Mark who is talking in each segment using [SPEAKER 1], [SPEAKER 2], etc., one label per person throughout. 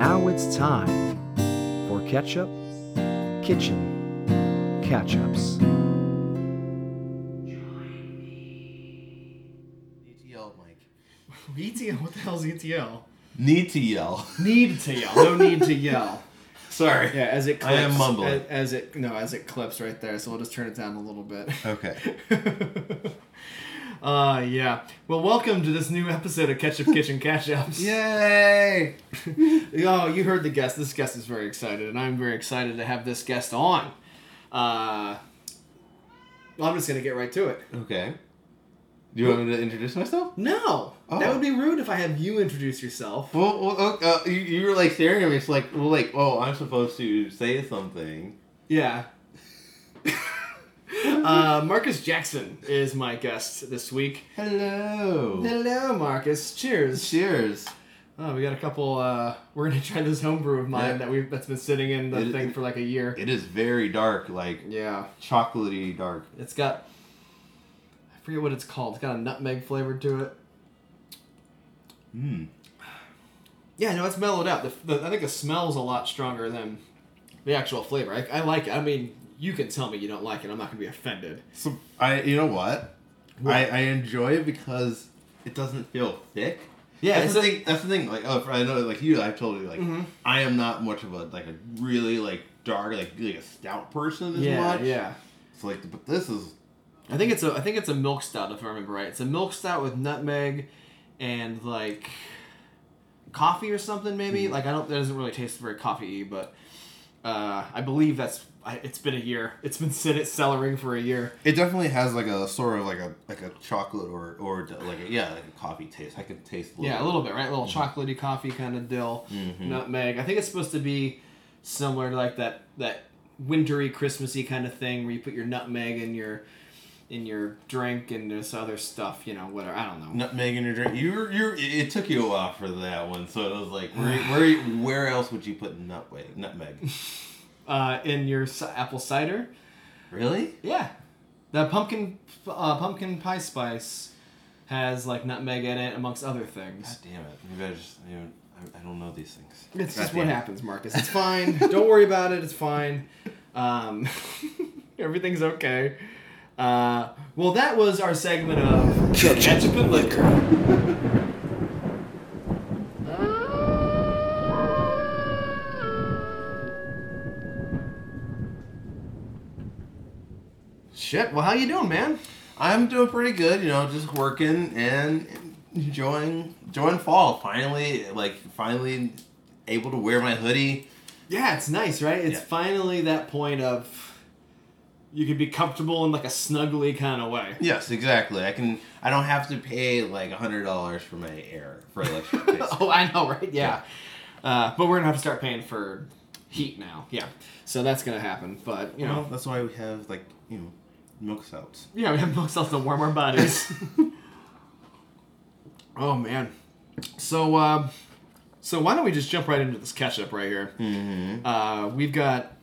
[SPEAKER 1] Now it's time for Ketchup Kitchen Catch Ups.
[SPEAKER 2] ETL, Mike.
[SPEAKER 3] ETL? What the hell's ETL?
[SPEAKER 2] Need to yell.
[SPEAKER 3] Need to yell. No need to yell.
[SPEAKER 2] Sorry.
[SPEAKER 3] Yeah, as it
[SPEAKER 2] I am mumbling.
[SPEAKER 3] As, as it no, as it clips right there. So we'll just turn it down a little bit.
[SPEAKER 2] Okay.
[SPEAKER 3] uh yeah. Well, welcome to this new episode of Ketchup Kitchen Catch Ups.
[SPEAKER 2] Yay!
[SPEAKER 3] Oh, you heard the guest. This guest is very excited, and I'm very excited to have this guest on. Uh, well, I'm just gonna get right to it.
[SPEAKER 2] Okay. Do you want me to introduce myself?
[SPEAKER 3] No, that
[SPEAKER 2] Oh.
[SPEAKER 3] would be rude if I have you introduce yourself.
[SPEAKER 2] Well, well uh, you, you were like staring at me. It's like, well, like, oh, I'm supposed to say something.
[SPEAKER 3] Yeah. uh, Marcus Jackson is my guest this week.
[SPEAKER 2] Hello.
[SPEAKER 3] Hello, Marcus. Cheers.
[SPEAKER 2] Cheers.
[SPEAKER 3] Oh, we got a couple. Uh, we're gonna try this homebrew of mine
[SPEAKER 2] Yeah.
[SPEAKER 3] that we that's been sitting in the
[SPEAKER 2] It-
[SPEAKER 3] thing for like a year.
[SPEAKER 2] It is very dark, like
[SPEAKER 3] yeah,
[SPEAKER 2] chocolatey dark.
[SPEAKER 3] it's got. I forget what it's called. It's got a nutmeg flavor to it.
[SPEAKER 2] Mm.
[SPEAKER 3] Yeah, no, it's mellowed out. The, the, I think the smell's a lot stronger than the actual flavor. I, I like it. I mean, you can tell me you don't like it. I'm not gonna be offended.
[SPEAKER 2] So I, you know what?
[SPEAKER 3] What?
[SPEAKER 2] I, I enjoy it because it doesn't feel thick.
[SPEAKER 3] Yeah,
[SPEAKER 2] that's
[SPEAKER 3] it's
[SPEAKER 2] the thing. That's the thing. Like, oh, I know, like you, I told you, like,
[SPEAKER 3] Mhm.
[SPEAKER 2] I am not much of a like a really like dark, like like a stout person as
[SPEAKER 3] Yeah,
[SPEAKER 2] much.
[SPEAKER 3] yeah.
[SPEAKER 2] So like, but this is
[SPEAKER 3] I think it's a I think it's a milk stout if I remember right. It's a milk stout with nutmeg and like coffee or something maybe.
[SPEAKER 2] Mm-hmm.
[SPEAKER 3] Like I don't that doesn't really taste very coffee but uh, I believe that's it's been a year. It's been sit cellaring for a year.
[SPEAKER 2] it definitely has like a sort of like a like a chocolate or or like a, yeah like a coffee taste. I can taste a little.
[SPEAKER 3] Yeah, a little bit, right? A little chocolatey coffee kind of dill,
[SPEAKER 2] Mhm.
[SPEAKER 3] nutmeg. I think it's supposed to be similar to like that that wintry Christmassy kind of thing where you put your nutmeg in your in your drink and this other stuff, you know, whatever. I don't know.
[SPEAKER 2] Nutmeg in your drink. You you it took you a while for that one, so it was like where where where else would you put nutmeg? Nutmeg.
[SPEAKER 3] Uh, in your c- apple cider.
[SPEAKER 2] Really?
[SPEAKER 3] Yeah, the pumpkin uh, pumpkin pie spice has like nutmeg in it, amongst other
[SPEAKER 2] God
[SPEAKER 3] things.
[SPEAKER 2] damn it! Maybe I just you know, I, I don't know these things.
[SPEAKER 3] It's
[SPEAKER 2] God
[SPEAKER 3] just what
[SPEAKER 2] it.
[SPEAKER 3] happens, Marcus. It's fine. Don't worry about it. It's fine. Um, everything's okay. Uh, well, that was our segment of ketchup and liquor. Shit. Well, how you doing, man?
[SPEAKER 2] I'm doing pretty good, you know, just working and enjoying enjoying fall. Finally, like finally able to wear my hoodie.
[SPEAKER 3] Yeah, it's nice, right? It's
[SPEAKER 2] Yeah.
[SPEAKER 3] finally that point of you can be comfortable in like a snuggly kind of way.
[SPEAKER 2] Yes, exactly. I can. I don't have to pay like a hundred dollars for my air for electricity.
[SPEAKER 3] oh, I know, right? Yeah. Uh, but we're gonna have to start paying for heat now. Yeah. So that's gonna happen. But you
[SPEAKER 2] know,
[SPEAKER 3] know,
[SPEAKER 2] that's why we have like you know milk stouts.
[SPEAKER 3] yeah, we have milk cells to warm our bodies. oh man. So uh, so why don't we just jump right into this ketchup right here?
[SPEAKER 2] Mm-hmm.
[SPEAKER 3] Uh, we've got.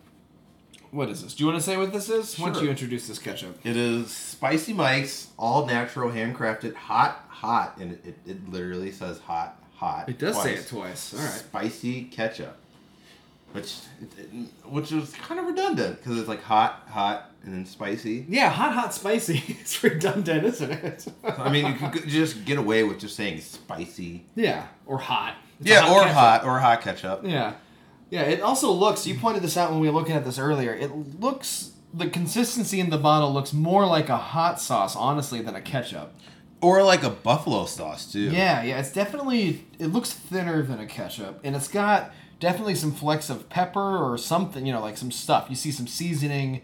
[SPEAKER 3] What is this? Do you want to say what this is? Why don't you introduce this ketchup?
[SPEAKER 2] It is Spicy Mike's all natural, handcrafted, hot, hot, and it, it, it literally says hot, hot.
[SPEAKER 3] It does say it twice. All right.
[SPEAKER 2] Spicy ketchup, which which is kind of redundant because it's like hot, hot, and then spicy.
[SPEAKER 3] Yeah, hot, hot, spicy. it's redundant, isn't it?
[SPEAKER 2] I mean, you could just get away with just saying spicy.
[SPEAKER 3] yeah, or hot. It's
[SPEAKER 2] Yeah, or
[SPEAKER 3] ketchup.
[SPEAKER 2] hot, or hot ketchup.
[SPEAKER 3] Yeah, yeah. It also looks. You pointed this out when we were looking at this earlier. It looks the consistency in the bottle looks more like a hot sauce, honestly, than a ketchup.
[SPEAKER 2] Or like a buffalo sauce too.
[SPEAKER 3] Yeah, yeah. It's definitely. It looks thinner than a ketchup, and it's got definitely some flecks of pepper or something. You know, like some stuff. You see some seasoning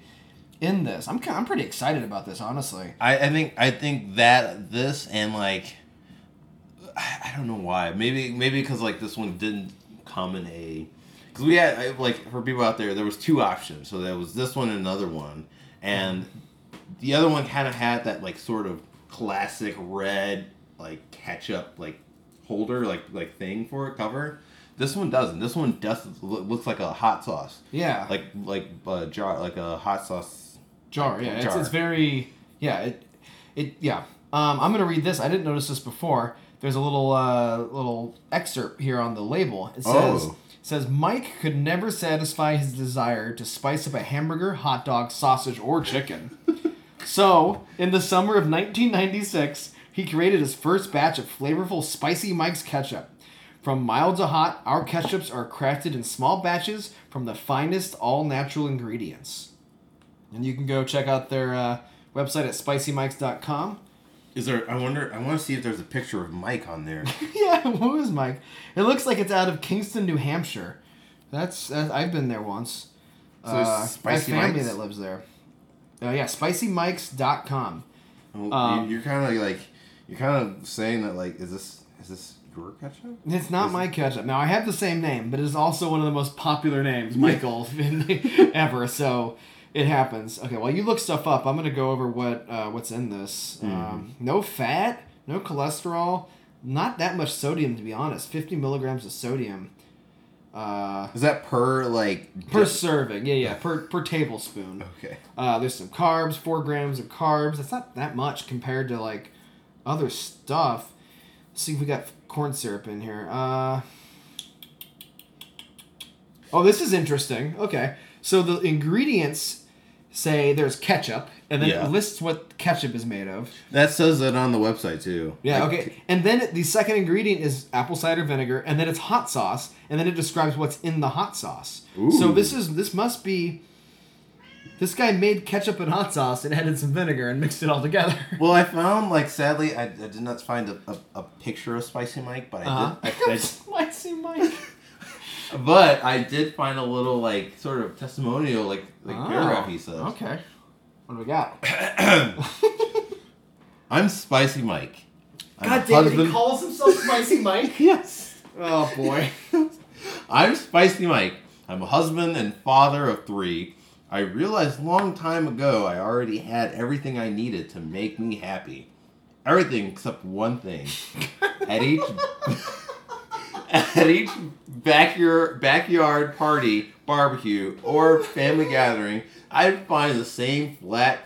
[SPEAKER 3] in this. I'm. I'm pretty excited about this, honestly.
[SPEAKER 2] I, I think I think that this and like I, don't know why maybe maybe because like this one didn't come in a because we had like for people out there there was two options so there was this one and another one and the other one kind of had that like sort of classic red like ketchup like holder like like thing for it cover this one doesn't this one does looks like a hot sauce
[SPEAKER 3] Yeah.
[SPEAKER 2] like like a jar like a hot sauce
[SPEAKER 3] jar. Yeah, it's,
[SPEAKER 2] Jar.
[SPEAKER 3] it's very. Yeah. It. It. Yeah. Um, I'm gonna read this. I didn't notice this before. there's a little uh, little excerpt here on the label. It says
[SPEAKER 2] Oh.
[SPEAKER 3] says Mike could never satisfy his desire to spice up a hamburger, hot dog, sausage, or chicken. so, in the summer of 1996, he created his first batch of flavorful Spicy Mike's ketchup. From mild to hot, our ketchups are crafted in small batches from the finest all natural ingredients. And you can go check out their uh, website at spicymikes.com.
[SPEAKER 2] Is there? I wonder. I want to see if there's a picture of Mike on there.
[SPEAKER 3] yeah, who is Mike? It looks like it's out of Kingston, New Hampshire. That's, that's I've been there once.
[SPEAKER 2] So
[SPEAKER 3] uh, I have family
[SPEAKER 2] Mike's?
[SPEAKER 3] that lives there. Uh, yeah, spicymikes.com.
[SPEAKER 2] Well,
[SPEAKER 3] Um,
[SPEAKER 2] you, are kind of like you're kind of saying that like is this is this your ketchup?
[SPEAKER 3] It's not
[SPEAKER 2] Is
[SPEAKER 3] my ketchup. Now I have the same name, but it is also one of the most popular names, Michael, ever. So it happens. Okay, while you look stuff up, I'm gonna go over what uh, what's in this.
[SPEAKER 2] Hmm.
[SPEAKER 3] Um, no fat, no cholesterol, not that much sodium to be honest. 50 milligrams of sodium uh,
[SPEAKER 2] Is that per like
[SPEAKER 3] per serving. Yeah, yeah, per per tablespoon.
[SPEAKER 2] Okay.
[SPEAKER 3] Uh, there's some carbs, four grams of carbs. That's not that much compared to like other stuff. See if we got corn syrup in here. Uh, oh, this is interesting. Okay, so the ingredients say there's ketchup, and then
[SPEAKER 2] Yeah.
[SPEAKER 3] it lists what ketchup is made of.
[SPEAKER 2] That says it on the website too.
[SPEAKER 3] Yeah,
[SPEAKER 2] Like,
[SPEAKER 3] okay. And then the second ingredient is apple cider vinegar, and then it's hot sauce, and then it describes what's in the hot sauce. So this is this must be. This guy made ketchup and hot sauce and added some vinegar and mixed it all together.
[SPEAKER 2] Well, I found like sadly I, I did not find a, a, a picture of Spicy Mike, but I
[SPEAKER 3] Uh-huh.
[SPEAKER 2] did. I, I,
[SPEAKER 3] Spicy Mike.
[SPEAKER 2] but I did find a little like sort of testimonial, like like paragraph he says.
[SPEAKER 3] Oh, Okay. What do we got?
[SPEAKER 2] I'm Spicy Mike. I'm
[SPEAKER 3] God
[SPEAKER 2] a
[SPEAKER 3] damn it, he calls himself Spicy Mike?
[SPEAKER 2] Yes.
[SPEAKER 3] Oh boy.
[SPEAKER 2] I'm Spicy Mike. I'm a husband and father of three. I realized long time ago I already had everything I needed to make me happy. Everything except one thing. At each at each backyard backyard party, barbecue, or family gathering, I'd find the same flat,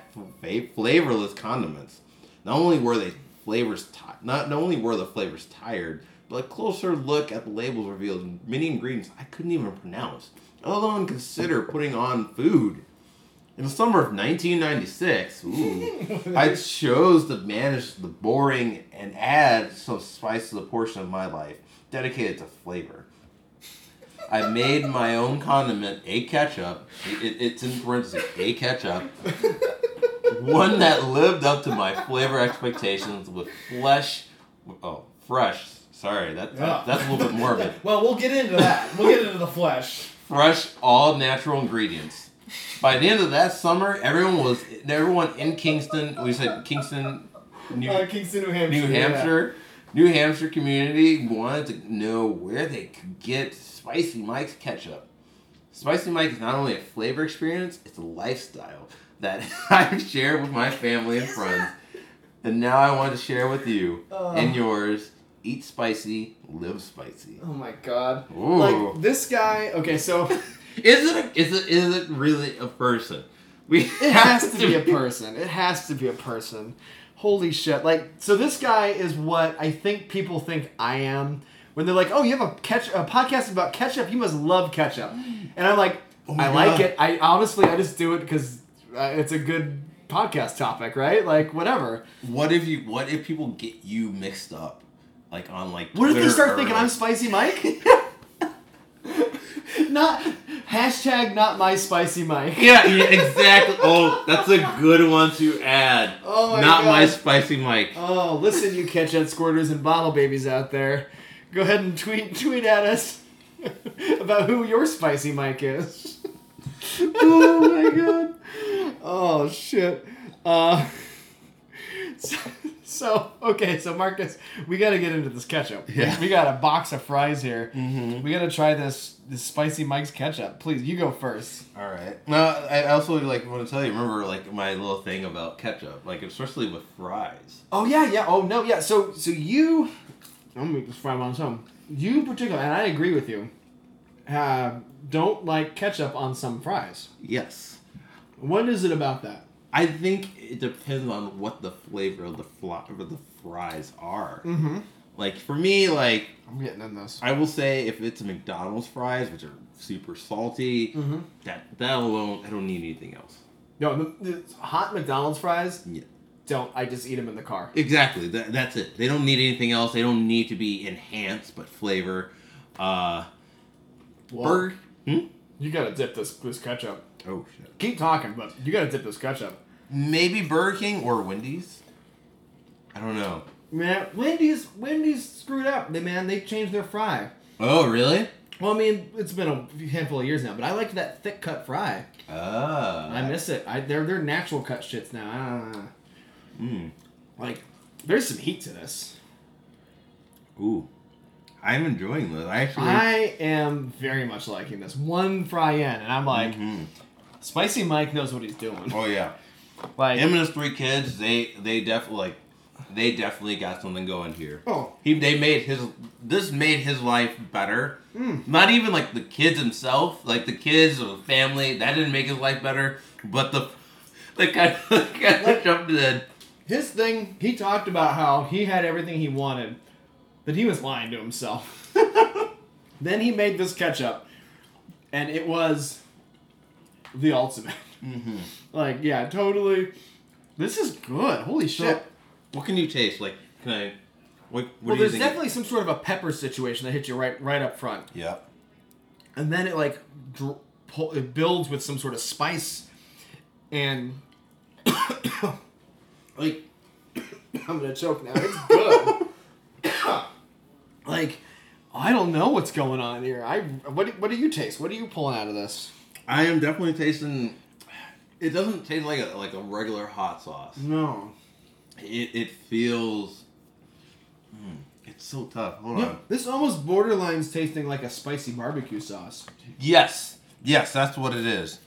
[SPEAKER 2] flavorless condiments. Not only were they flavors ti- not, not only were the flavors tired, but a closer look at the labels revealed many ingredients I couldn't even pronounce, let alone consider putting on food. In the summer of 1996, ooh, I chose to manage the boring and add some spice to the portion of my life dedicated to flavor. I made my own condiment, a ketchup. It, it's in parentheses, a ketchup. One that lived up to my flavor expectations with flesh. Oh, fresh. Sorry, that, that that's a little bit morbid.
[SPEAKER 3] Well, we'll get into that. We'll get into the flesh.
[SPEAKER 2] Fresh, all natural ingredients. By the end of that summer, everyone was everyone in Kingston. We said Kingston, New,
[SPEAKER 3] Uh, Kingston, New Hampshire.
[SPEAKER 2] New Hampshire, New Hampshire community wanted to know where they could get Spicy Mike's ketchup. Spicy Mike is not only a flavor experience; it's a lifestyle that I've shared with my family and friends, and now I want to share with you
[SPEAKER 3] Oh.
[SPEAKER 2] and yours. Eat spicy, live spicy.
[SPEAKER 3] Oh my god.
[SPEAKER 2] Ooh.
[SPEAKER 3] Like this guy. Okay, so
[SPEAKER 2] Is it? A, is it? Is it really a person? We
[SPEAKER 3] it has to be a person. It has to be a person. Holy shit! Like, so this guy is what I think people think I am when they're like, "Oh, you have a catch a podcast about ketchup. You must love ketchup," and I'm like,
[SPEAKER 2] Oh
[SPEAKER 3] I like it. I honestly, I just do it because uh, it's a good podcast topic, right? Like, whatever.
[SPEAKER 2] What if you? What if people get you mixed up, like on like?
[SPEAKER 3] What if they start thinking
[SPEAKER 2] like-
[SPEAKER 3] I'm Spicy Mike? not hashtag not my Spicy Mike.
[SPEAKER 2] Yeah, yeah, exactly. Oh, that's a good one to add.
[SPEAKER 3] Oh my
[SPEAKER 2] Not my spicy Mike.
[SPEAKER 3] Oh, listen, you catch ketchup squirters and bottle babies out there. Go ahead and tweet tweet at us about who your spicy Mike is. oh my god. Oh shit. Uh, so, so okay, so Marcus, we got to get into this ketchup.
[SPEAKER 2] Yeah.
[SPEAKER 3] We got a box of fries here.
[SPEAKER 2] Mm-hmm.
[SPEAKER 3] We got to try this this spicy Mike's ketchup. Please, you go first.
[SPEAKER 2] All right. No, I also like want to tell you. Remember, like my little thing about ketchup, like especially with fries.
[SPEAKER 3] Oh yeah, yeah. Oh no, yeah. So so you, I'm gonna make this fry on some. You in particular, and I agree with you. Uh, don't like ketchup on some fries.
[SPEAKER 2] Yes.
[SPEAKER 3] What is it about that?
[SPEAKER 2] I think it depends on what the flavor of the fly, of the fries are.
[SPEAKER 3] Mm-hmm.
[SPEAKER 2] Like for me, like
[SPEAKER 3] I'm getting in this.
[SPEAKER 2] I will say, if it's McDonald's fries, which are super salty,
[SPEAKER 3] Mm-hmm.
[SPEAKER 2] that that alone, I don't need anything else.
[SPEAKER 3] No, the, the hot McDonald's fries
[SPEAKER 2] Yeah.
[SPEAKER 3] don't. I just eat them in the car.
[SPEAKER 2] Exactly. That, that's it. They don't need anything else. They don't need to be enhanced, but flavor. Uh, Burger. Hmm?
[SPEAKER 3] You gotta dip this this ketchup.
[SPEAKER 2] Oh shit.
[SPEAKER 3] Keep talking, but you gotta dip this ketchup.
[SPEAKER 2] Maybe Burger King or Wendy's. I don't know.
[SPEAKER 3] Man, Wendy's Wendy's screwed up. They man, they changed their fry.
[SPEAKER 2] Oh really?
[SPEAKER 3] Well, I mean, it's been a handful of years now, but I liked that thick cut fry.
[SPEAKER 2] Ah.
[SPEAKER 3] I miss it. I they're they're natural cut shits now. I don't know.
[SPEAKER 2] Mm.
[SPEAKER 3] Like, there's some heat to this.
[SPEAKER 2] Ooh. I'm enjoying this. I actually.
[SPEAKER 3] I am very much liking this. One fry in, and I'm like,
[SPEAKER 2] Mhm.
[SPEAKER 3] Spicy Mike knows what he's doing.
[SPEAKER 2] Oh yeah.
[SPEAKER 3] Like,
[SPEAKER 2] Him and his three kids, they they definitely like, they definitely got something going here.
[SPEAKER 3] oh,
[SPEAKER 2] He they made his this made his life better.
[SPEAKER 3] Mm.
[SPEAKER 2] Not even like the kids himself, like the kids or the family that didn't make his life better, but the the guy the guy that jumped in.
[SPEAKER 3] his thing. He talked about how he had everything he wanted, but he was lying to himself. then he made this ketchup, and it was the ultimate.
[SPEAKER 2] Mm-hmm.
[SPEAKER 3] Like, yeah, totally. This is good. Holy shit.
[SPEAKER 2] What can you taste? Like, can I? What, what
[SPEAKER 3] well, there's definitely some sort of a pepper situation that hits you right right up front.
[SPEAKER 2] yeah.
[SPEAKER 3] and then it like dr- pull, it builds with some sort of spice and like i'm gonna choke now it's good like i don't know what's going on here i what, what do you taste what are you pulling out of this
[SPEAKER 2] I am definitely tasting. It doesn't taste like a like a regular hot sauce.
[SPEAKER 3] no
[SPEAKER 2] It it feels. Mm, it's so tough. Hold on.
[SPEAKER 3] this almost borderlines tasting like a spicy barbecue sauce
[SPEAKER 2] Yes, yes, that's what it is.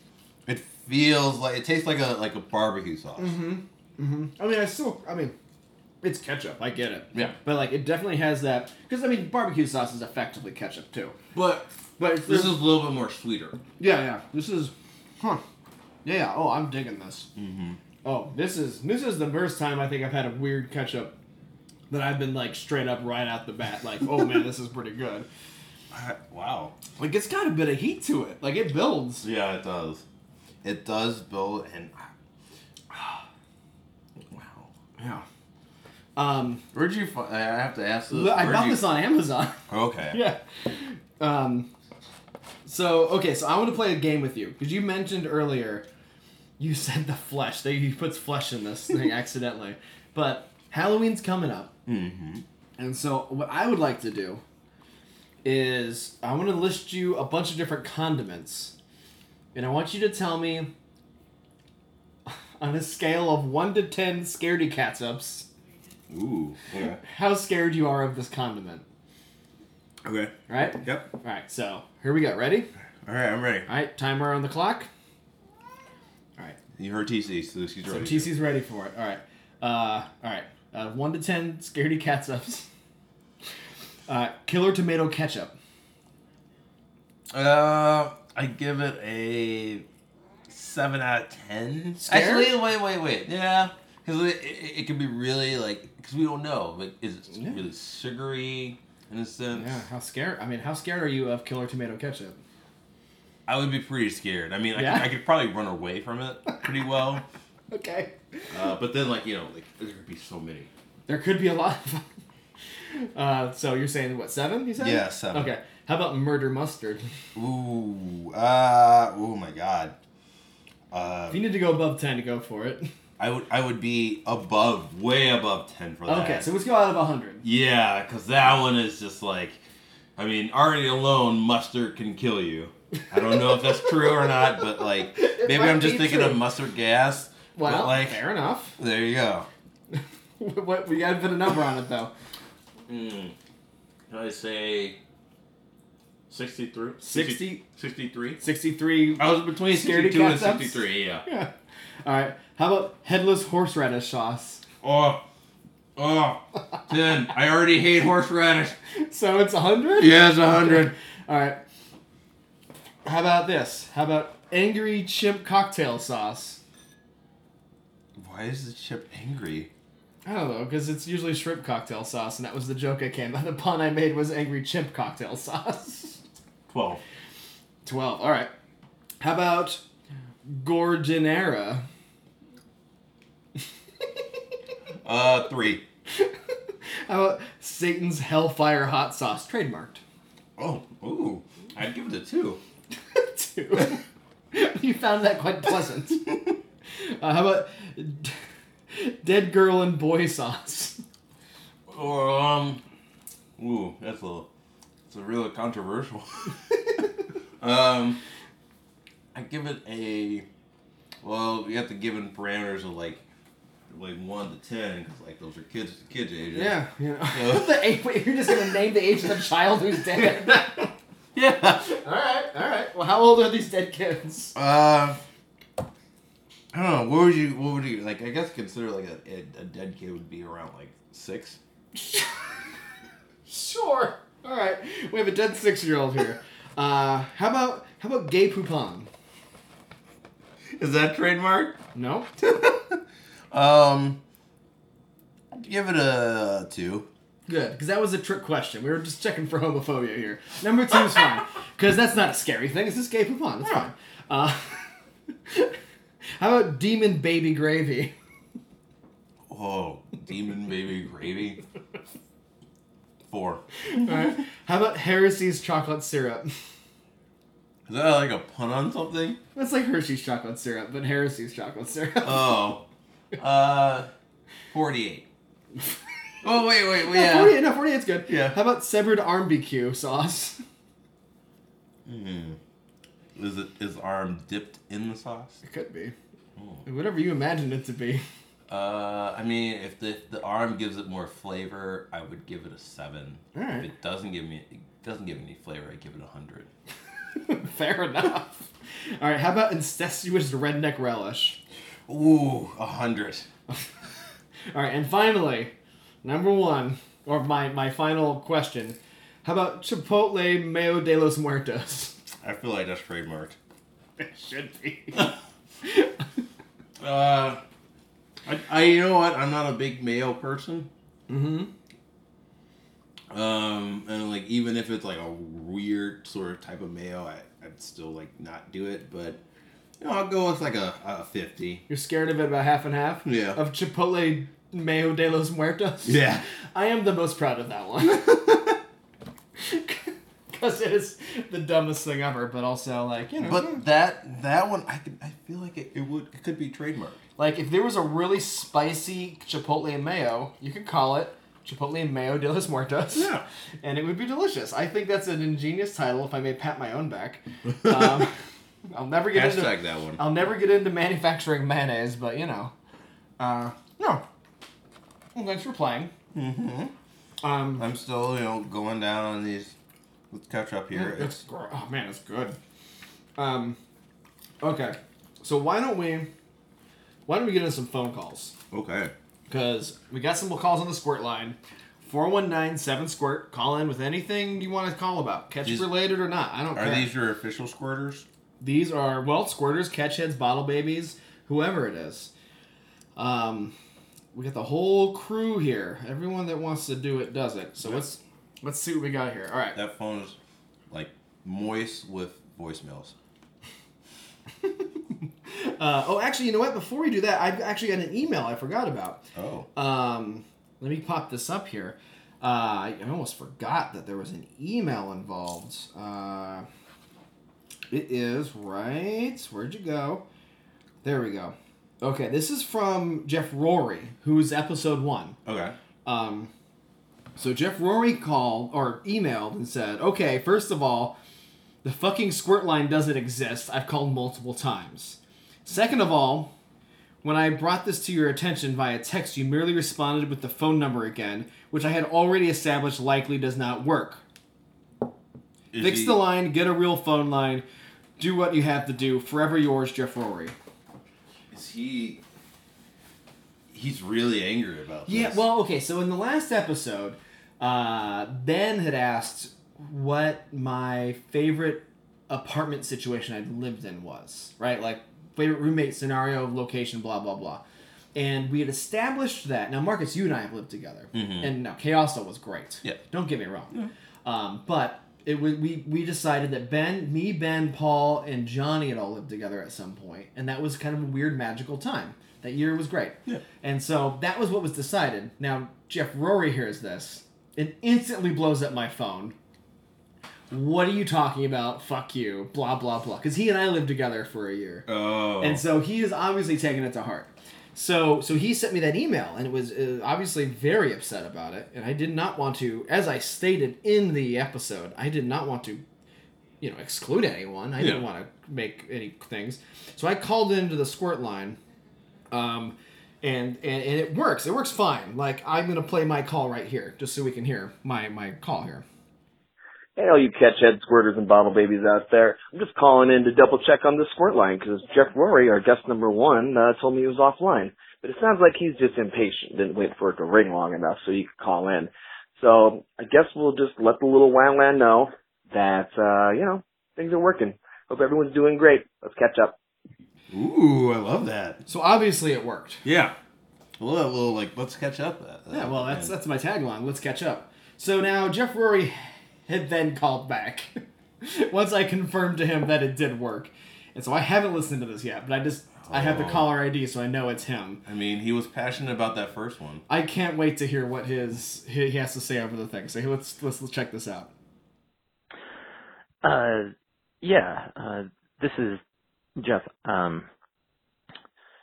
[SPEAKER 2] It feels like it tastes like a like a barbecue sauce.
[SPEAKER 3] mm-hmm mm-hmm i mean i still i mean it's ketchup i get it
[SPEAKER 2] Yeah.
[SPEAKER 3] but like it definitely has that because i mean barbecue sauce is effectively ketchup too
[SPEAKER 2] But
[SPEAKER 3] but
[SPEAKER 2] this is a little bit more sweeter.
[SPEAKER 3] Yeah, yeah. This is, huh? Yeah, yeah. Oh, I'm digging this.
[SPEAKER 2] Mm-hmm.
[SPEAKER 3] Oh, this is this is the first time I think I've had a weird ketchup that I've been like straight up right out the bat. Like, oh man, this is pretty good.
[SPEAKER 2] Wow.
[SPEAKER 3] Like, it's got a bit of heat to it. Like, it builds.
[SPEAKER 2] Yeah, it does. It does build and. Wow.
[SPEAKER 3] Yeah. Um,
[SPEAKER 2] Where'd you find? I have to ask this.
[SPEAKER 3] I
[SPEAKER 2] Where'd
[SPEAKER 3] bought
[SPEAKER 2] you-
[SPEAKER 3] this on Amazon.
[SPEAKER 2] Okay.
[SPEAKER 3] yeah. Um, so okay, so I want to play a game with you because you mentioned earlier, you said the flesh. That he puts flesh in this thing accidentally, but Halloween's coming up.
[SPEAKER 2] Mm-hmm.
[SPEAKER 3] And so, what I would like to do is I want to list you a bunch of different condiments, and I want you to tell me on a scale of one to ten scaredy catsups
[SPEAKER 2] Ooh. Okay.
[SPEAKER 3] how scared you are of this condiment.
[SPEAKER 2] Okay.
[SPEAKER 3] Right?
[SPEAKER 2] Yep.
[SPEAKER 3] All right. So here we go. Ready?
[SPEAKER 2] All right, I'm ready.
[SPEAKER 3] All right. Timer on the clock. All right.
[SPEAKER 2] You heard TC, so she's
[SPEAKER 3] So
[SPEAKER 2] ready.
[SPEAKER 3] TC's ready for it. All right. Uh, all right. Uh, one to ten scaredy catsups. Uh, killer tomato ketchup.
[SPEAKER 2] Uh, I give it a seven out of ten.
[SPEAKER 3] Scared?
[SPEAKER 2] Actually, wait, wait, wait. Yeah, because it, it, it can be really like because we don't know. Like, is it
[SPEAKER 3] Yeah.
[SPEAKER 2] really sugary in a sense?
[SPEAKER 3] Yeah, how scared? I mean, how scared are you of killer tomato ketchup?
[SPEAKER 2] I would be pretty scared. I mean, I,
[SPEAKER 3] Yeah?
[SPEAKER 2] could, I could probably run away from it pretty well.
[SPEAKER 3] Okay.
[SPEAKER 2] Uh, but then, like you know, like there could be so many.
[SPEAKER 3] There could be a lot. Of uh, so you're saying what seven? You said?
[SPEAKER 2] Yeah, seven.
[SPEAKER 3] Okay. How about murder mustard?
[SPEAKER 2] Ooh, uh, oh my god. Uh,
[SPEAKER 3] If you need to go above ten, to go for it.
[SPEAKER 2] I would I would be above, way above ten for that.
[SPEAKER 3] Okay, so let's go out of hundred.
[SPEAKER 2] Yeah, because that one is just like, I mean, already alone, mustard can kill you. I don't know if that's true or not, but like, maybe I'm just thinking
[SPEAKER 3] true.
[SPEAKER 2] of mustard gas.
[SPEAKER 3] Well,
[SPEAKER 2] but like,
[SPEAKER 3] fair enough.
[SPEAKER 2] there you go.
[SPEAKER 3] what we gotta put a number on it though.
[SPEAKER 2] Hmm. Can I say 63?
[SPEAKER 3] 60?
[SPEAKER 2] 63?
[SPEAKER 3] Sixty-three.
[SPEAKER 2] I was between 62 and 63, yeah.
[SPEAKER 3] Yeah. All right. How about headless horseradish sauce?
[SPEAKER 2] Oh, oh, 10. I already hate horseradish.
[SPEAKER 3] So it's a hundred.
[SPEAKER 2] Yeah, it's 100.
[SPEAKER 3] All right. How about this? How about angry chimp cocktail sauce?
[SPEAKER 2] Why is the chip angry?
[SPEAKER 3] I don't know, because it's usually shrimp cocktail sauce, and that was the joke I came. The pun I made was angry chimp cocktail sauce.
[SPEAKER 2] 12.
[SPEAKER 3] 12. All right. How about Gorgonera?
[SPEAKER 2] Uh, 3.
[SPEAKER 3] How about Satan's Hellfire hot sauce? Trademarked.
[SPEAKER 2] Oh, ooh. I'd give it a 2.
[SPEAKER 3] Two. you found that quite pleasant. Uh, how about d- Dead Girl and Boy sauce?
[SPEAKER 2] Or, um, ooh, that's a, it's a really controversial. um, I give it a, well, you have to give in parameters of like, like 1 to 10, because like those are kids, kids ages.
[SPEAKER 3] Yeah, you know.
[SPEAKER 2] Yeah.
[SPEAKER 3] the age, wait, you're just gonna name the age of the child who's dead.
[SPEAKER 2] Yeah.
[SPEAKER 3] all right, all right. Well, how old are these dead kids?
[SPEAKER 2] Uh, I don't know. What would you? What would you like? I guess consider like a, a, a dead kid would be around like six.
[SPEAKER 3] Sure. All right. We have a dead six-year-old here. Uh, how about how about gay poupon?
[SPEAKER 2] Is that trademark?
[SPEAKER 3] No.
[SPEAKER 2] Um, give it a two.
[SPEAKER 3] Good, because that was a trick question. We were just checking for homophobia here. Number two is fine, because that's not a scary thing. It's just gay poupon. It's fine. Uh, how about demon baby gravy?
[SPEAKER 2] Oh, demon baby gravy. Four.
[SPEAKER 3] All right. How about Heresy's chocolate syrup?
[SPEAKER 2] Is that like a pun on something?
[SPEAKER 3] That's like Hershey's chocolate syrup, but Heresy's chocolate syrup.
[SPEAKER 2] Oh, uh, forty-eight. Oh wait, wait, wait.
[SPEAKER 3] No,
[SPEAKER 2] Yeah.
[SPEAKER 3] 48, no, 48's good.
[SPEAKER 2] Yeah.
[SPEAKER 3] How about severed arm BQ sauce?
[SPEAKER 2] Hmm. Is it is arm dipped in the sauce?
[SPEAKER 3] It could be.
[SPEAKER 2] Oh.
[SPEAKER 3] Whatever you imagine it to be.
[SPEAKER 2] Uh, I mean, if the the arm gives it more flavor, I would give it a seven.
[SPEAKER 3] All right.
[SPEAKER 2] If it doesn't give me it doesn't give any flavor, I give it a hundred.
[SPEAKER 3] Fair enough. All right, how about incestuous redneck relish?
[SPEAKER 2] Ooh, a hundred.
[SPEAKER 3] All right, and finally, number one, or my, my final question. How about Chipotle Mayo de los Muertos?
[SPEAKER 2] I feel like that's trademarked.
[SPEAKER 3] It should be.
[SPEAKER 2] Uh, I, I you know what? I'm not a big mayo person.
[SPEAKER 3] mm-hmm.
[SPEAKER 2] Um, and like even if it's like a weird sort of type of mayo, I I'd still like not do it. But you know, I'll go with like a, a fifty.
[SPEAKER 3] You're scared of it about half and half?
[SPEAKER 2] Yeah.
[SPEAKER 3] Of Chipotle Mayo de los Muertos?
[SPEAKER 2] Yeah.
[SPEAKER 3] I am the most proud of that one. Because it is the dumbest thing ever, but also, like, you know.
[SPEAKER 2] But that that one, I could, I feel like it, it would it could be trademarked.
[SPEAKER 3] Like if there was a really spicy Chipotle mayo, you could call it Chipotle Mayo de los Muertos.
[SPEAKER 2] Yeah.
[SPEAKER 3] And it would be delicious. I think that's an ingenious title if I may pat my own back. Um, I'll never get into
[SPEAKER 2] that one.
[SPEAKER 3] I'll never get into manufacturing mayonnaise, but you know. Uh no. Well, thanks for playing.
[SPEAKER 2] Mm-hmm.
[SPEAKER 3] Um
[SPEAKER 2] I'm still you know going down on these. Let's catch up here.
[SPEAKER 3] it's, gr- oh man, it's good. Um okay. So why don't we why don't we get into some phone calls?
[SPEAKER 2] okay.
[SPEAKER 3] because we got some calls on the squirt line 419-7 squirt call in with anything you want to call about catch
[SPEAKER 2] These-
[SPEAKER 3] related or not i don't care.
[SPEAKER 2] Are
[SPEAKER 3] care
[SPEAKER 2] these your official squirters?
[SPEAKER 3] These are well squirters catch heads bottle babies whoever it is um we got the whole crew here everyone that wants to do it does it so let's let's see what we got here all right
[SPEAKER 2] That phone is like moist with voicemails.
[SPEAKER 3] uh, oh actually you know what before we do that i've actually got an email i forgot about
[SPEAKER 2] Oh.
[SPEAKER 3] Um, let me pop this up here. Uh, I I almost forgot that there was an email involved. Uh, it is right. Where'd you go? There we go. Okay, this is from Jeff Rory, who's episode one.
[SPEAKER 2] Okay.
[SPEAKER 3] Um, so Jeff Rory called or emailed and said, "Okay, first of all, the fucking squirt line doesn't exist. I've called multiple times. Second of all, when I brought this to your attention via text, you merely responded with the phone number again, which I had already established likely does not work.
[SPEAKER 2] Is
[SPEAKER 3] Fix
[SPEAKER 2] he-
[SPEAKER 3] the line, get a real phone line, do what you have to do. Forever yours, Jeff Rory."
[SPEAKER 2] Is he? He's really angry about this.
[SPEAKER 3] Yeah, well, okay, so in the last episode, uh, Ben had asked what my favorite apartment situation I'd lived in was, right? Like, favorite roommate scenario, location, blah, blah, blah. and we had established that. Now, Marcus, you and I have lived together, and now Chaoso was great.
[SPEAKER 2] Yeah.
[SPEAKER 3] Don't get me wrong. Um, but it was we we decided that Ben, me, Ben, Paul, and Johnny had all lived together at some point, and that was kind of a weird magical time. That year was great.
[SPEAKER 2] Yeah.
[SPEAKER 3] And so that was what was decided. Now Jeff Rory hears this and instantly blows up my phone. What are you talking about? Fuck you. Blah blah blah. Because he and I lived together for a year.
[SPEAKER 2] Oh.
[SPEAKER 3] And so he is obviously taking it to heart. So so he sent me that email and it was uh, obviously very upset about it and I did not want to as I stated in the episode, I did not want to you know exclude anyone. I didn't want to make any things. So I called into the squirt line um and, and and it works. It works fine. Like I'm going to play my call right here just so we can hear my my call here.
[SPEAKER 4] Hey, all you catch head squirters and bottle babies out there. I'm just calling in to double check on the squirt line because Jeff Rory, our guest number one, uh, told me he was offline. But it sounds like he's just impatient, didn't wait for it to ring long enough so he could call in. So I guess we'll just let the little Wildland know that, uh, you know, things are working. Hope everyone's doing great. Let's catch up.
[SPEAKER 2] Ooh, I love that.
[SPEAKER 3] So obviously it worked.
[SPEAKER 2] Yeah. A little, a little like let's catch up. That.
[SPEAKER 3] Yeah, well, that's that's my tagline. Let's catch up. So now Jeff Rory had then called back once I confirmed to him that it did work, and so I haven't listened to this yet. But I just I have the
[SPEAKER 2] Oh.
[SPEAKER 3] caller ID, so I know it's him.
[SPEAKER 2] I mean, he was passionate about that first one.
[SPEAKER 3] I can't wait to hear what his he he has to say over the thing. So let's let's, let's check this out.
[SPEAKER 5] Uh, yeah. Uh, this is Jeff. Um,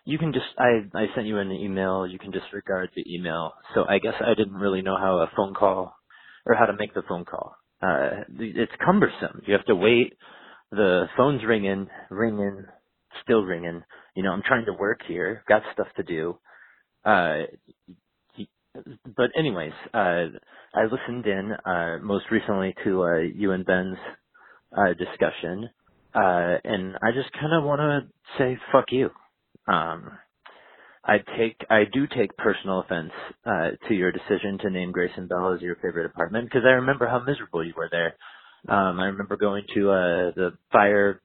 [SPEAKER 5] you can just I I sent you an email. You can disregard the email. So I guess I didn't really know how a phone call or how to make the phone call. Uh, it's cumbersome. You have to wait. The phone's ringing, ringing, still ringing. You know, I'm trying to work here. Got stuff to do. Uh, but anyways, uh, I listened in uh, most recently to uh, you and Ben's uh, discussion, uh, and I just kind of want to say fuck you. Um, I take I do take personal offense uh, to your decision to name Grayson Bell as your favorite apartment because I remember how miserable you were there. Um, I remember going to uh, the fire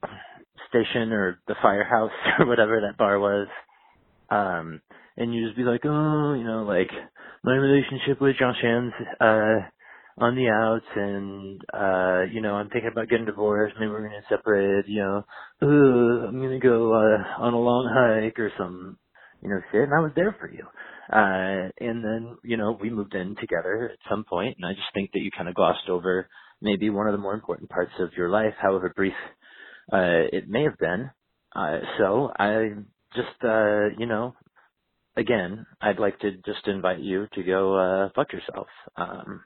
[SPEAKER 5] station or the firehouse or whatever that bar was, um, and you just be like, oh, you know, like my relationship with John Chan's uh, on the outs, and uh, you know, I'm thinking about getting divorced. Maybe we're gonna separate. You know, Ugh, I'm gonna go uh, on a long hike or some, you know, shit. And I was there for you. Uh, and then, you know, we moved in together at some point, and I just think that you kind of glossed over maybe one of the more important parts of your life, however brief uh, it may have been. Uh, so I just, uh, you know, again, I'd like to just invite you to go uh, fuck yourself. Um,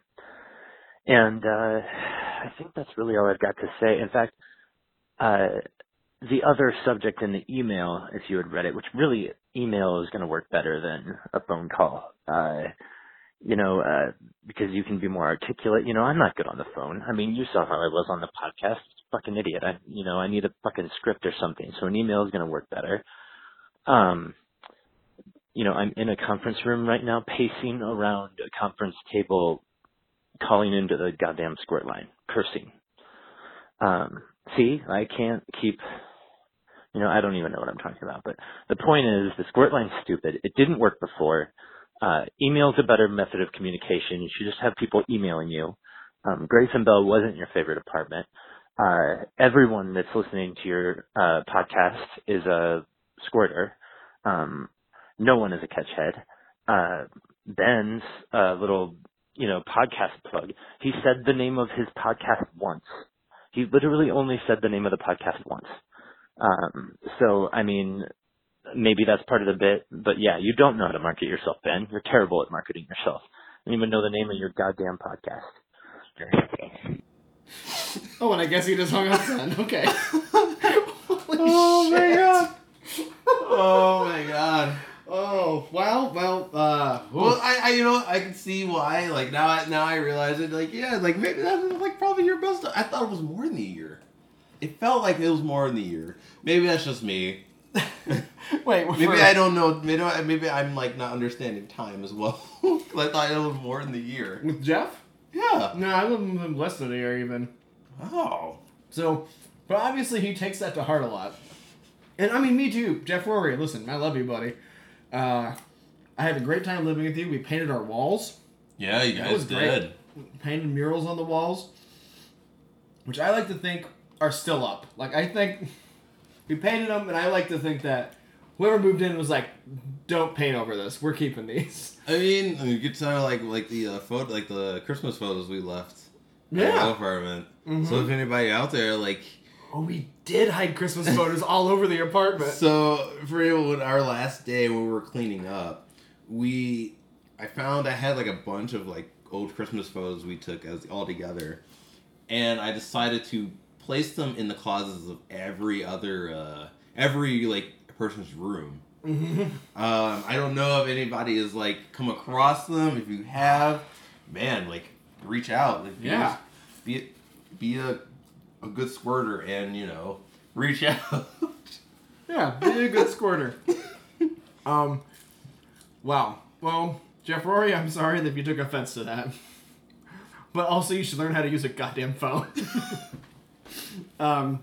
[SPEAKER 5] and uh, I think that's really all I've got to say. In fact, uh, the other subject in the email, if you had read it, which really email is going to work better than a phone call. Uh, you know, uh, because you can be more articulate. You know, I'm not good on the phone. I mean, you saw how I was on the podcast. Fucking idiot. I, you know, I need a fucking script or something. So an email is going to work better. Um, you know, I'm in a conference room right now, pacing around a conference table, calling into the goddamn squirt line, cursing. Um, see, I can't keep, you know, I don't even know what I'm talking about, but the point is the squirt line's stupid. It didn't work before. Uh, email's a better method of communication. You should just have people emailing you. Um, Grayson Bell wasn't your favorite apartment. Uh, everyone that's listening to your, uh, podcast is a squirter. Um, no one is a catch head. Uh, Ben's, uh, little, you know, podcast plug. He said the name of his podcast once. He literally only said the name of the podcast once. Um, so, I mean, maybe that's part of the bit, but yeah, you don't know how to market yourself, Ben. You're terrible at marketing yourself. You don't even know the name of your goddamn podcast.
[SPEAKER 3] Oh, and I guess he just hung up then. Okay. Holy
[SPEAKER 2] Oh my god. Oh my god.
[SPEAKER 3] Oh well, well. Uh,
[SPEAKER 2] Well, I, I, you know, I can see why. Like now, I, now I realize it. Like, yeah, like maybe that's like probably your best. I thought it was more than a year. It felt like it was more in the year. Maybe that's just me.
[SPEAKER 3] wait.
[SPEAKER 2] Maybe
[SPEAKER 3] for-
[SPEAKER 2] I don't know. Maybe, maybe I'm like not understanding time as well. I thought it was more in the year.
[SPEAKER 3] with Jeff.
[SPEAKER 2] Yeah.
[SPEAKER 3] No, I live with him less than a year even.
[SPEAKER 2] Oh.
[SPEAKER 3] So, but obviously he takes that to heart a lot. And I mean, me too. Jeff Rory, listen, I love you, buddy. Uh, I had a great time living with you. We painted our walls,
[SPEAKER 2] Yeah, you guys
[SPEAKER 3] was great.
[SPEAKER 2] did.
[SPEAKER 3] painted murals on the walls, which I like to think are still up. Like I think we painted them, and I like to think that whoever moved in was like, "Don't paint over this. We're keeping these."
[SPEAKER 2] I mean, you could tell like like the uh, photo, like the Christmas photos we left. in
[SPEAKER 3] Yeah.
[SPEAKER 2] apartment. So if anybody out there, like,
[SPEAKER 3] Oh, we did hide Christmas photos all over the apartment.
[SPEAKER 2] so for example, when our last day when we were cleaning up, we, I found I had like a bunch of like old Christmas photos we took as all together, and I decided to place them in the closets of every other, uh, every like person's room. Um, I don't know if anybody has like come across them. If you have, man, like reach out. Like, be-
[SPEAKER 3] Yeah.
[SPEAKER 2] be be a a good squirter and you know reach out.
[SPEAKER 3] Yeah, be a good squirter. um, wow. Well, Jeff Rory, I'm sorry that you took offense to that. But also, you should learn how to use a goddamn phone. um,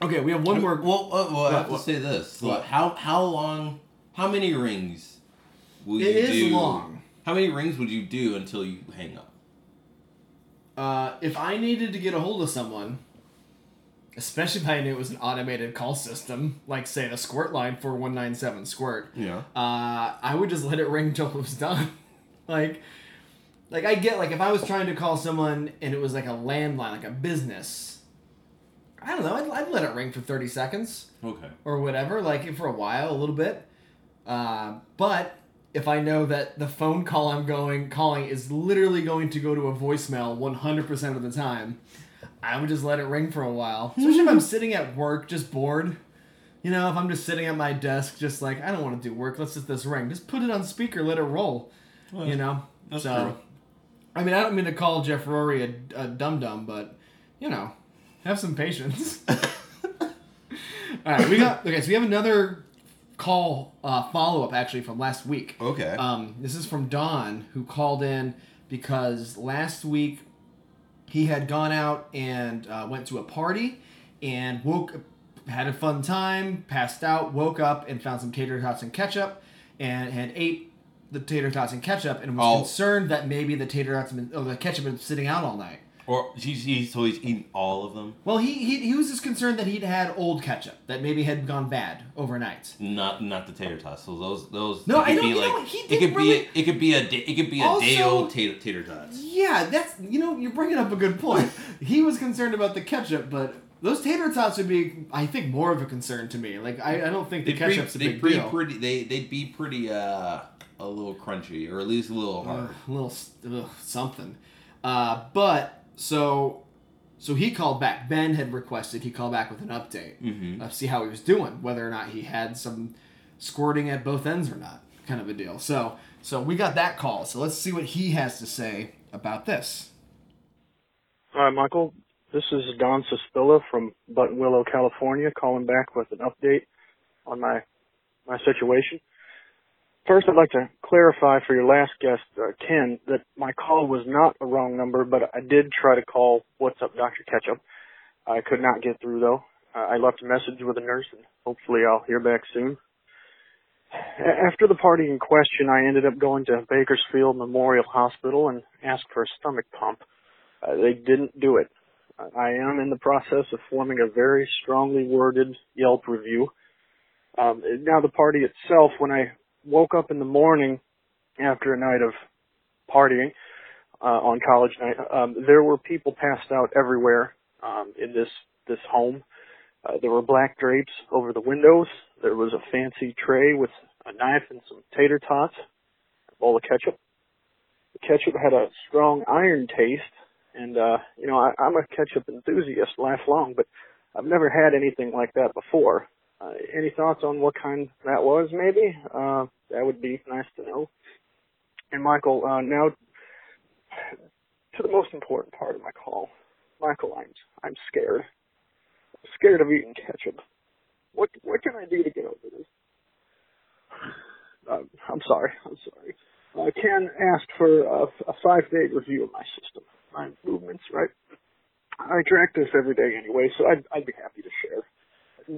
[SPEAKER 3] okay, we have one more.
[SPEAKER 2] Well, well, well I have to say this.
[SPEAKER 3] What?
[SPEAKER 2] how how long? How many rings? Will
[SPEAKER 3] It
[SPEAKER 2] you
[SPEAKER 3] is
[SPEAKER 2] do?
[SPEAKER 3] long.
[SPEAKER 2] How many rings would you do until you hang up?
[SPEAKER 3] Uh, if I needed to get a hold of someone, especially if I knew it was an automated call system, like say the squirt line for one nine seven squirt,
[SPEAKER 2] Yeah.
[SPEAKER 3] uh, I would just let it ring till it was done. like, like I get like if I was trying to call someone and it was like a landline, like a business. I don't know. I'd, I'd let it ring for thirty seconds
[SPEAKER 2] Okay.
[SPEAKER 3] or whatever, like for a while, a little bit. Uh, but if I know that the phone call I'm going calling is literally going to go to a voicemail 100% of the time, I would just let it ring for a while. Especially if I'm sitting at work, just bored. You know, if I'm just sitting at my desk, just like I don't want to do work, let's just this ring. Just put it on speaker, let it roll. you know. so,
[SPEAKER 2] true.
[SPEAKER 3] I mean, I don't mean to call Jeff Rory a, a dum dum, but you know, have some patience. All right, we got okay. So we have another call uh, follow up actually from last week.
[SPEAKER 2] Okay.
[SPEAKER 3] Um, this is from Don who called in because last week he had gone out and uh, went to a party and woke had a fun time, passed out, woke up and found some tater tots and ketchup, and had ate the tater tots and ketchup and was
[SPEAKER 2] Oh.
[SPEAKER 3] concerned that maybe the tater tots oh, the ketchup had been sitting out all night.
[SPEAKER 2] or he's, he's so he's eaten all of them.
[SPEAKER 3] Well, he, he he was just concerned that he'd had old ketchup that maybe had gone bad overnight.
[SPEAKER 2] Not not the tater tots. So those those.
[SPEAKER 3] No, I
[SPEAKER 2] Be
[SPEAKER 3] you
[SPEAKER 2] like,
[SPEAKER 3] know, he
[SPEAKER 2] it could
[SPEAKER 3] really-
[SPEAKER 2] be a, it could be a day, it could be a
[SPEAKER 3] Also-
[SPEAKER 2] day old tater tater tots.
[SPEAKER 3] Yeah, that's you know you're bringing up a good point. he was concerned about the ketchup, but those tater tots would be, I think, more of a concern to me. Like I, I don't think the
[SPEAKER 2] They'd be,
[SPEAKER 3] ketchup's a
[SPEAKER 2] they'd
[SPEAKER 3] big
[SPEAKER 2] be
[SPEAKER 3] deal.
[SPEAKER 2] pretty. They they'd be pretty uh a little crunchy or at least a little hard.
[SPEAKER 3] Ugh, a little ugh, something. Uh, but so so he called back. Ben had requested he call back with an update,
[SPEAKER 2] Mhm.
[SPEAKER 3] uh, see how he was doing, whether or not he had some squirting at both ends or not, kind of a deal. So so we got that call. So let's see what he has to say about this.
[SPEAKER 6] Hi, Michael. This is Don Cispilla from Buttonwillow, California, calling back with an update on my my situation. First, I'd like to clarify for your last guest, uh, Ken, that my call was not a wrong number, but I did try to call What's Up, Dr. Ketchup. I could not get through though. Uh, I left a message with a nurse, and hopefully I'll hear back soon. A- After the party in question, I ended up going to Bakersfield Memorial Hospital and asked for a stomach pump. Uh, they didn't do it. I am in the process of forming a very strongly worded Yelp review. Um, now the party itself, when I woke up in the morning after a night of partying uh, on college night, um, there were people passed out everywhere um, in this this home. Uh, there were black drapes over the windows. There was a fancy tray with a knife and some tater tots, a bowl of ketchup. The ketchup had a strong iron taste, and uh, you know I, I'm a ketchup enthusiast lifelong, but I've never had anything like that before. Uh, any thoughts on what kind that was? Maybe uh, that would be nice to know. And Michael, uh, now to the most important part of my call. Michael, I'm I'm scared. I'm scared of eating ketchup. What what can I do to get over this? Uh, I'm sorry. I'm sorry. Uh, Ken asked for a, a five-day review of my system, my improvements. Right. I track this every day anyway, so I'd I'd be happy to share.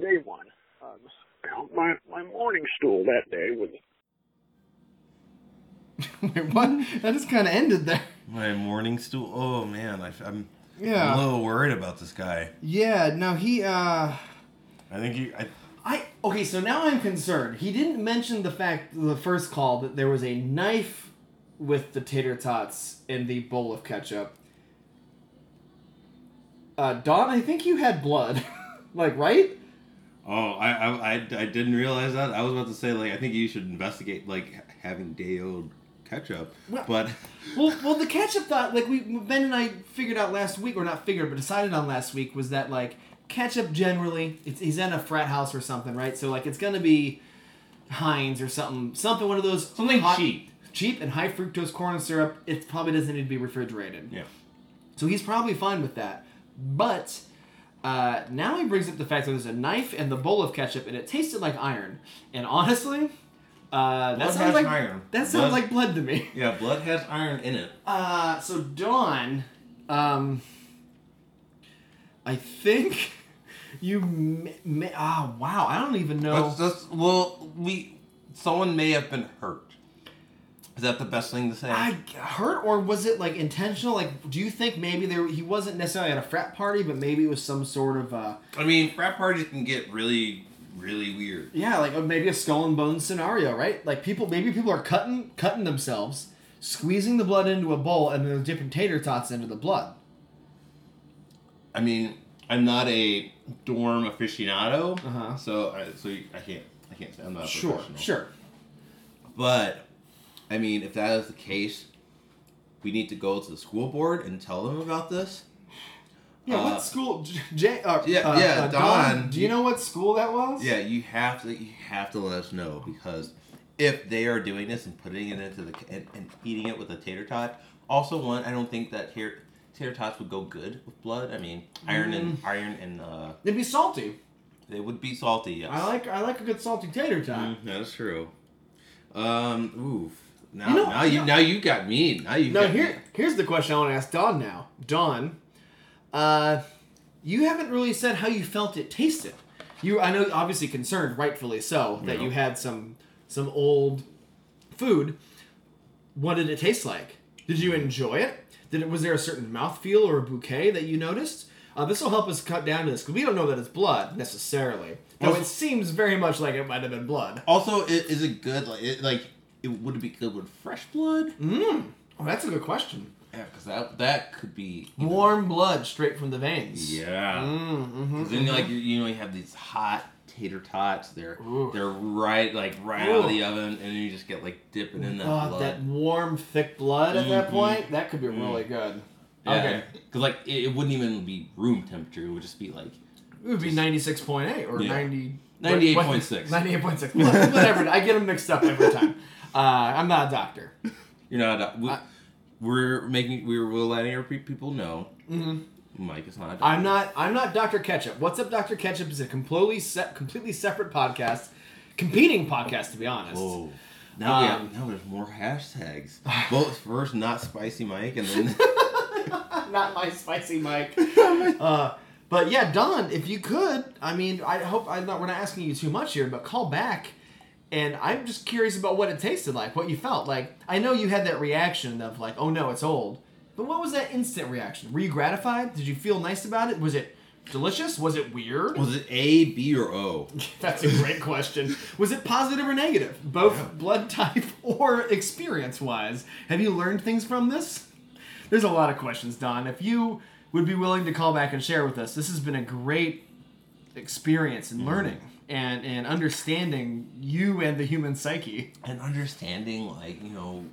[SPEAKER 6] Day one, um, my my morning stool that day was
[SPEAKER 3] Wait, what? That just kind of ended there.
[SPEAKER 2] My morning stool. Oh man, I, am
[SPEAKER 3] Yeah.
[SPEAKER 2] I'm a little worried about this guy.
[SPEAKER 3] Yeah. No, he. uh
[SPEAKER 2] I think he. I,
[SPEAKER 3] I okay. So now I'm concerned. He didn't mention the fact the first call that there was a knife with the tater tots in the bowl of ketchup. Uh, Don, I think you had blood, like right?
[SPEAKER 2] Oh, I, I I I didn't realize that. I was about to say like I think you should investigate like having Deo ketchup,
[SPEAKER 3] Well-
[SPEAKER 2] but
[SPEAKER 3] Well, well, the ketchup thought like we Ben and I figured out last week, or not figured, but decided on last week was that like ketchup generally, it's, he's in a frat house or something, right? So like it's gonna be Heinz or something, something one of those
[SPEAKER 2] Something
[SPEAKER 3] hot-
[SPEAKER 2] cheap.
[SPEAKER 3] cheap and high fructose corn syrup. It probably doesn't need to be refrigerated.
[SPEAKER 2] yeah.
[SPEAKER 3] So he's probably fine with that. But uh, now he brings up the fact that there's a knife and the bowl of ketchup, and it tasted like iron. And honestly, uh, that
[SPEAKER 2] Blood
[SPEAKER 3] sounds
[SPEAKER 2] has
[SPEAKER 3] like
[SPEAKER 2] iron.
[SPEAKER 3] that sounds
[SPEAKER 2] Blood-
[SPEAKER 3] like blood to me.
[SPEAKER 2] Yeah, blood has iron in it.
[SPEAKER 3] Uh, so Dawn, um, I think you ah wow, I don't even know.
[SPEAKER 2] That's, that's, well, we someone may have been hurt. Is that the best thing to say?
[SPEAKER 3] I hurt or was it like intentional? Like, do you think maybe there he wasn't necessarily at a frat party, but maybe it was some sort of uh,
[SPEAKER 2] I mean, frat parties can get really, really weird.
[SPEAKER 3] yeah, like uh, maybe a skull and bones scenario, right? Like people, maybe people are cutting cutting themselves, squeezing the blood into a bowl, and then dipping tater tots into the blood.
[SPEAKER 2] I mean, I'm not a dorm aficionado,
[SPEAKER 3] Uh-huh.
[SPEAKER 2] so I, so I can't I can't say I'm not
[SPEAKER 3] Sure, sure.
[SPEAKER 2] But I mean, if that is the case, we need to go to the school board and tell them about this.
[SPEAKER 3] Yeah,
[SPEAKER 2] Uh,
[SPEAKER 3] what school? J- uh,
[SPEAKER 2] yeah,
[SPEAKER 3] uh,
[SPEAKER 2] yeah,
[SPEAKER 3] uh,
[SPEAKER 2] Don,
[SPEAKER 3] Do you know what school that was?
[SPEAKER 2] Yeah, you have to you have to let us know because if they are doing this and putting it into the and, and eating it with a tater tot, also one I don't think that tater, tater tots would go good with blood. I mean, iron and
[SPEAKER 3] Mm.
[SPEAKER 2] iron and uh,
[SPEAKER 3] It'd be salty.
[SPEAKER 2] they would be salty. Yes.
[SPEAKER 3] I like I like a good salty tater tot.
[SPEAKER 2] Mm, that is true. Um, oof. Now,
[SPEAKER 3] You know-
[SPEAKER 2] now
[SPEAKER 3] you know-
[SPEAKER 2] now you got me. Now you
[SPEAKER 3] Now
[SPEAKER 2] got
[SPEAKER 3] here
[SPEAKER 2] me.
[SPEAKER 3] here's the question I want to ask Don now. Don, uh, you haven't really said how you felt it tasted. You I know obviously concerned, rightfully so, that you had some some old food. What did it taste like? Did you enjoy it? Did it was there a certain mouthfeel or a bouquet that you noticed? Uh, this will help us cut down to this because we don't know that it's blood necessarily. Though
[SPEAKER 2] Also-
[SPEAKER 3] it seems very much like it might have been blood.
[SPEAKER 2] Also, is it good? Like, it, like, it would it be good with fresh blood?
[SPEAKER 3] Mm. Oh, that's a good question.
[SPEAKER 2] Yeah, because that that could be even-
[SPEAKER 3] Warm blood straight from the veins.
[SPEAKER 2] Yeah.
[SPEAKER 3] Mm, mhm,
[SPEAKER 2] Because then,
[SPEAKER 3] mhm.
[SPEAKER 2] like you, know, you have these hot tater tots. They're
[SPEAKER 3] Ooh.
[SPEAKER 2] they're right like right out of the oven, and then you just get like dipping in that
[SPEAKER 3] Oh,
[SPEAKER 2] blood.
[SPEAKER 3] that warm, thick blood at that
[SPEAKER 2] Mhm.
[SPEAKER 3] point, that could be
[SPEAKER 2] Mm.
[SPEAKER 3] really good.
[SPEAKER 2] yeah,
[SPEAKER 3] Okay.
[SPEAKER 2] Because like it, it wouldn't even be room temperature. It would just be like
[SPEAKER 3] It would be 96.8 or
[SPEAKER 2] Yeah.
[SPEAKER 3] 90...
[SPEAKER 2] 98.6.
[SPEAKER 3] 98.6. Whatever. I get them mixed up every time. Uh, I'm not a doctor.
[SPEAKER 2] you're not. A, we,
[SPEAKER 3] I-
[SPEAKER 2] we're making we're, we're letting our pe- people know.
[SPEAKER 3] hmm
[SPEAKER 2] Mike is not. A doctor.
[SPEAKER 3] I'm not. I'm not Dr. Ketchup. What's up, Dr. Ketchup is a completely set, completely separate podcast, competing podcast, to be honest.
[SPEAKER 2] Whoa. Now we
[SPEAKER 3] Um,
[SPEAKER 2] have, now there's more hashtags. Both first, not spicy Mike, and then
[SPEAKER 3] not my spicy Mike. uh, but yeah, Don, if you could, I mean, I hope I'm not. We're not asking you too much here, but call back. And I'm just curious about what it tasted like, what you felt like. I know you had that reaction of like, oh no, it's old. But what was that instant reaction? Were you gratified? Did you feel nice about it? Was it delicious? Was it weird?
[SPEAKER 2] was it A, B, or O?
[SPEAKER 3] That's a great question. Was it positive or negative? Both blood type or experience wise? Have you learned things from this? There's a lot of questions, Don. If you would be willing to call back and share with us, this has been a great experience in mm-hmm. learning and, and understanding you and the human psyche.
[SPEAKER 2] and understanding like you know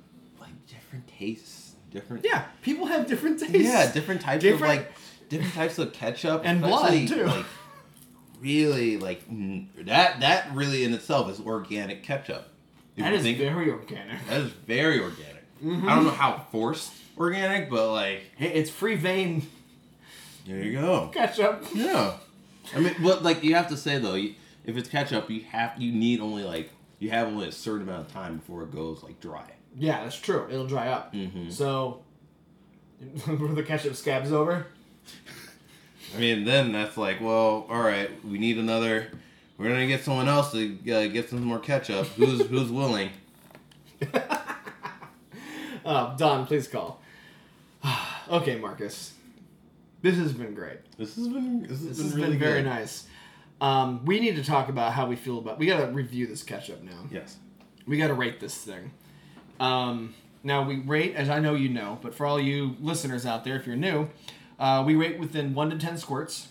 [SPEAKER 2] like different tastes different
[SPEAKER 3] Yeah, people have different tastes.
[SPEAKER 2] yeah different types
[SPEAKER 3] Different-
[SPEAKER 2] of like different types of ketchup
[SPEAKER 3] And blood, too.
[SPEAKER 2] like really like that that really in itself is organic ketchup If
[SPEAKER 3] That
[SPEAKER 2] think-
[SPEAKER 3] very organic.
[SPEAKER 2] that is very organic
[SPEAKER 3] Mhm.
[SPEAKER 2] i don't know how forced organic but like
[SPEAKER 3] Hey, it's free vein
[SPEAKER 2] there you go
[SPEAKER 3] ketchup.
[SPEAKER 2] yeah i mean but like you have to say though you, if it's ketchup you have you need only like you have only a certain amount of time before it goes like dry
[SPEAKER 3] Yeah, that's true. It'll dry up.
[SPEAKER 2] Mhm.
[SPEAKER 3] So, when the ketchup scabs over,
[SPEAKER 2] I mean, then that's like, well, all right, we need another, we're gonna get someone else to uh, get some more ketchup. Who's who's willing?
[SPEAKER 3] Uh, Don, please call. okay, Marcus. This has been great.
[SPEAKER 2] This has been this has
[SPEAKER 3] This
[SPEAKER 2] been
[SPEAKER 3] has
[SPEAKER 2] really
[SPEAKER 3] been very
[SPEAKER 2] good.
[SPEAKER 3] nice. Um, we need to talk about how we feel about. We got to review this ketchup now.
[SPEAKER 2] Yes.
[SPEAKER 3] We got to rate this thing. Um, now we rate, as I know you know, but for all you listeners out there, if you're new, uh, we rate within one to ten squirts.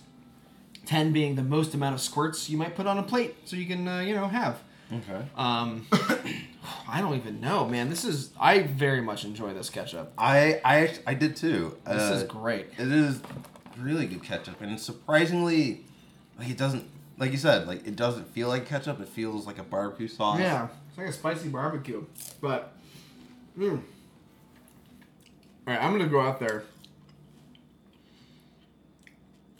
[SPEAKER 3] Ten being the most amount of squirts you might put on a plate, so you can uh, you know have.
[SPEAKER 2] Okay.
[SPEAKER 3] Um, I don't even know, man. This is I very much enjoy this ketchup.
[SPEAKER 2] I I I did too.
[SPEAKER 3] This
[SPEAKER 2] Uh,
[SPEAKER 3] is great.
[SPEAKER 2] It is really good ketchup, and surprisingly, like it doesn't, like you said, like it doesn't feel like ketchup. It feels like a barbecue sauce.
[SPEAKER 3] Yeah, it's like a spicy barbecue. But, mm. all right, I'm gonna go out there.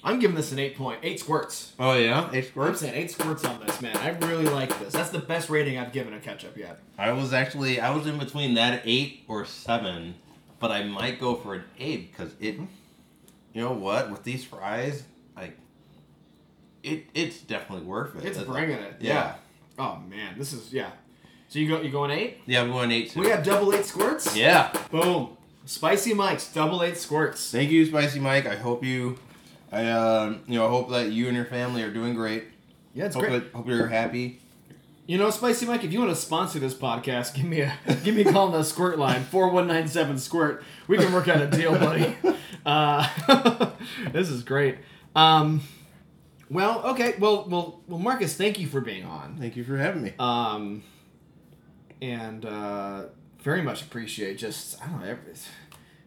[SPEAKER 3] I'm giving this an eight point eight squirts.
[SPEAKER 2] Oh yeah, eight
[SPEAKER 3] I'm
[SPEAKER 2] squirts.
[SPEAKER 3] saying eight squirts on this, man. I really like this. That's the best rating I've given a ketchup yet.
[SPEAKER 2] I was actually I was in between that eight or seven, but I might go for an eight because it. You know what? With these fries, like, it it's definitely worth it.
[SPEAKER 3] It's
[SPEAKER 2] It's
[SPEAKER 3] bringing
[SPEAKER 2] like-
[SPEAKER 3] it.
[SPEAKER 2] Yeah.
[SPEAKER 3] Oh man, this is yeah. So you go you going eight?
[SPEAKER 2] Yeah, I'm going eight. Too.
[SPEAKER 3] We got double eight squirts.
[SPEAKER 2] Yeah.
[SPEAKER 3] Boom. Spicy Mike's double eight squirts.
[SPEAKER 2] Thank you, Spicy Mike. I hope you, I um, you know, I hope that you and your family are doing great.
[SPEAKER 3] Yeah, it's
[SPEAKER 2] hope
[SPEAKER 3] great.
[SPEAKER 2] That, hope you're happy.
[SPEAKER 3] You know, Spicy Mike, if you want to sponsor this podcast, give me a give me a call on the squirt line four one nine seven squirt. We can work out a deal, buddy. Uh, this is great. Um, well, okay, well, well, well, Marcus, thank you for being on.
[SPEAKER 2] Thank you for having me.
[SPEAKER 3] Um, and uh, very much appreciate just I don't know. every-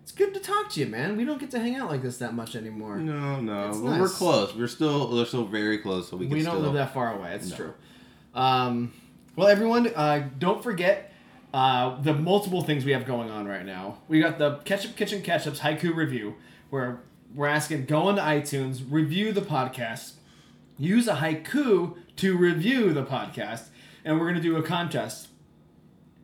[SPEAKER 3] It's good to talk to you, man. We don't get to hang out like this that much anymore.
[SPEAKER 2] No, no,
[SPEAKER 3] It's
[SPEAKER 2] but we're close. We're still we're still very close, so we
[SPEAKER 3] we don't
[SPEAKER 2] still.
[SPEAKER 3] live that far away. It's
[SPEAKER 2] No.
[SPEAKER 3] true. Um, well, everyone, uh, don't forget uh, the multiple things we have going on right now. We got the Ketchup Kitchen Ketchups haiku review, where we're asking go into iTunes, review the podcast, use a haiku to review the podcast, and we're gonna do a contest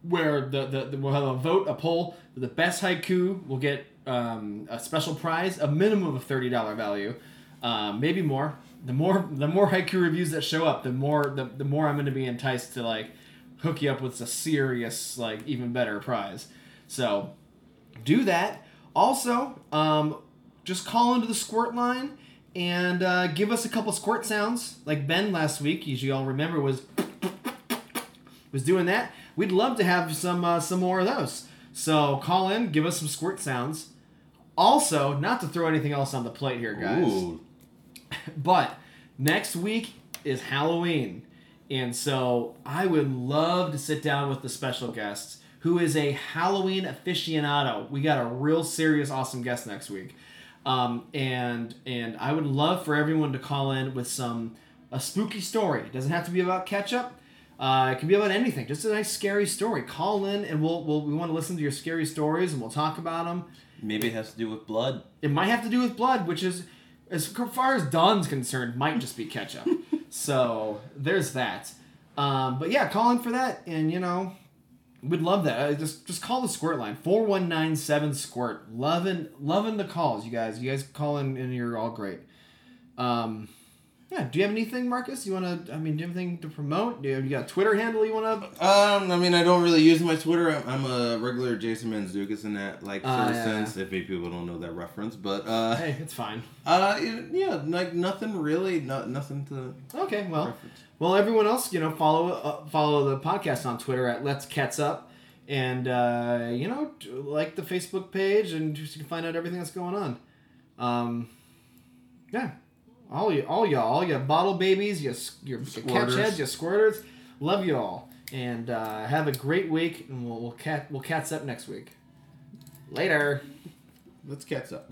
[SPEAKER 3] where the, the, the we'll have a vote, a poll. The best haiku will get um, a special prize, a minimum of thirty dollar value, um, maybe more. The more the more haiku reviews that show up, the more the, the more I'm going to be enticed to like hook you up with a serious like even better prize. So do that. Also, um, just call into the squirt line and uh, give us a couple squirt sounds like Ben last week. As you all remember, was was doing that. We'd love to have some uh, some more of those. So call in, give us some squirt sounds. Also, not to throw anything else on the plate here, guys.
[SPEAKER 2] Ooh,
[SPEAKER 3] But next week is Halloween. And so I would love to sit down with the special guests who is a Halloween aficionado. We got a real serious, awesome guest next week. Um, and and I would love for everyone to call in with some a spooky story. It doesn't have to be about ketchup. Uh, it can be about anything. Just a nice scary story. Call in and we'll, we'll we want to listen to your scary stories and we'll talk about them.
[SPEAKER 2] maybe it has to do with blood.
[SPEAKER 3] It might have to do with blood, which is, as far as Don's concerned, might just be ketchup. so there's that. Um, but yeah, call in for that, and you know, we'd love that. Uh, just just call the squirt line four one nine seven squirt. Loving loving the calls, you guys. You guys call in, and you're all great. Um, yeah. Do you have anything, Marcus? You want to? I mean, do you have anything to promote? Do you, you got a Twitter handle you want to?
[SPEAKER 2] Um, I mean, I don't really use my Twitter. I'm, I'm a regular Jason Mantzoukas in that like sort of
[SPEAKER 3] yeah,
[SPEAKER 2] sense. If people don't know that reference, but uh,
[SPEAKER 3] Hey, it's fine.
[SPEAKER 2] uh, yeah, like nothing really, not nothing to
[SPEAKER 3] Okay, well.
[SPEAKER 2] reference.
[SPEAKER 3] Well, everyone else, you know, follow uh, follow the podcast on Twitter at Let's Cats Up, and uh, you know, like the Facebook page, and just you can find out everything that's going on. Um, yeah, all you, all y'all, all you bottle babies, you, your, your catch heads, your squirters, love you all, and uh, have a great week, and we'll we'll cat we'll cats up next week. Later.
[SPEAKER 2] Let's catch up.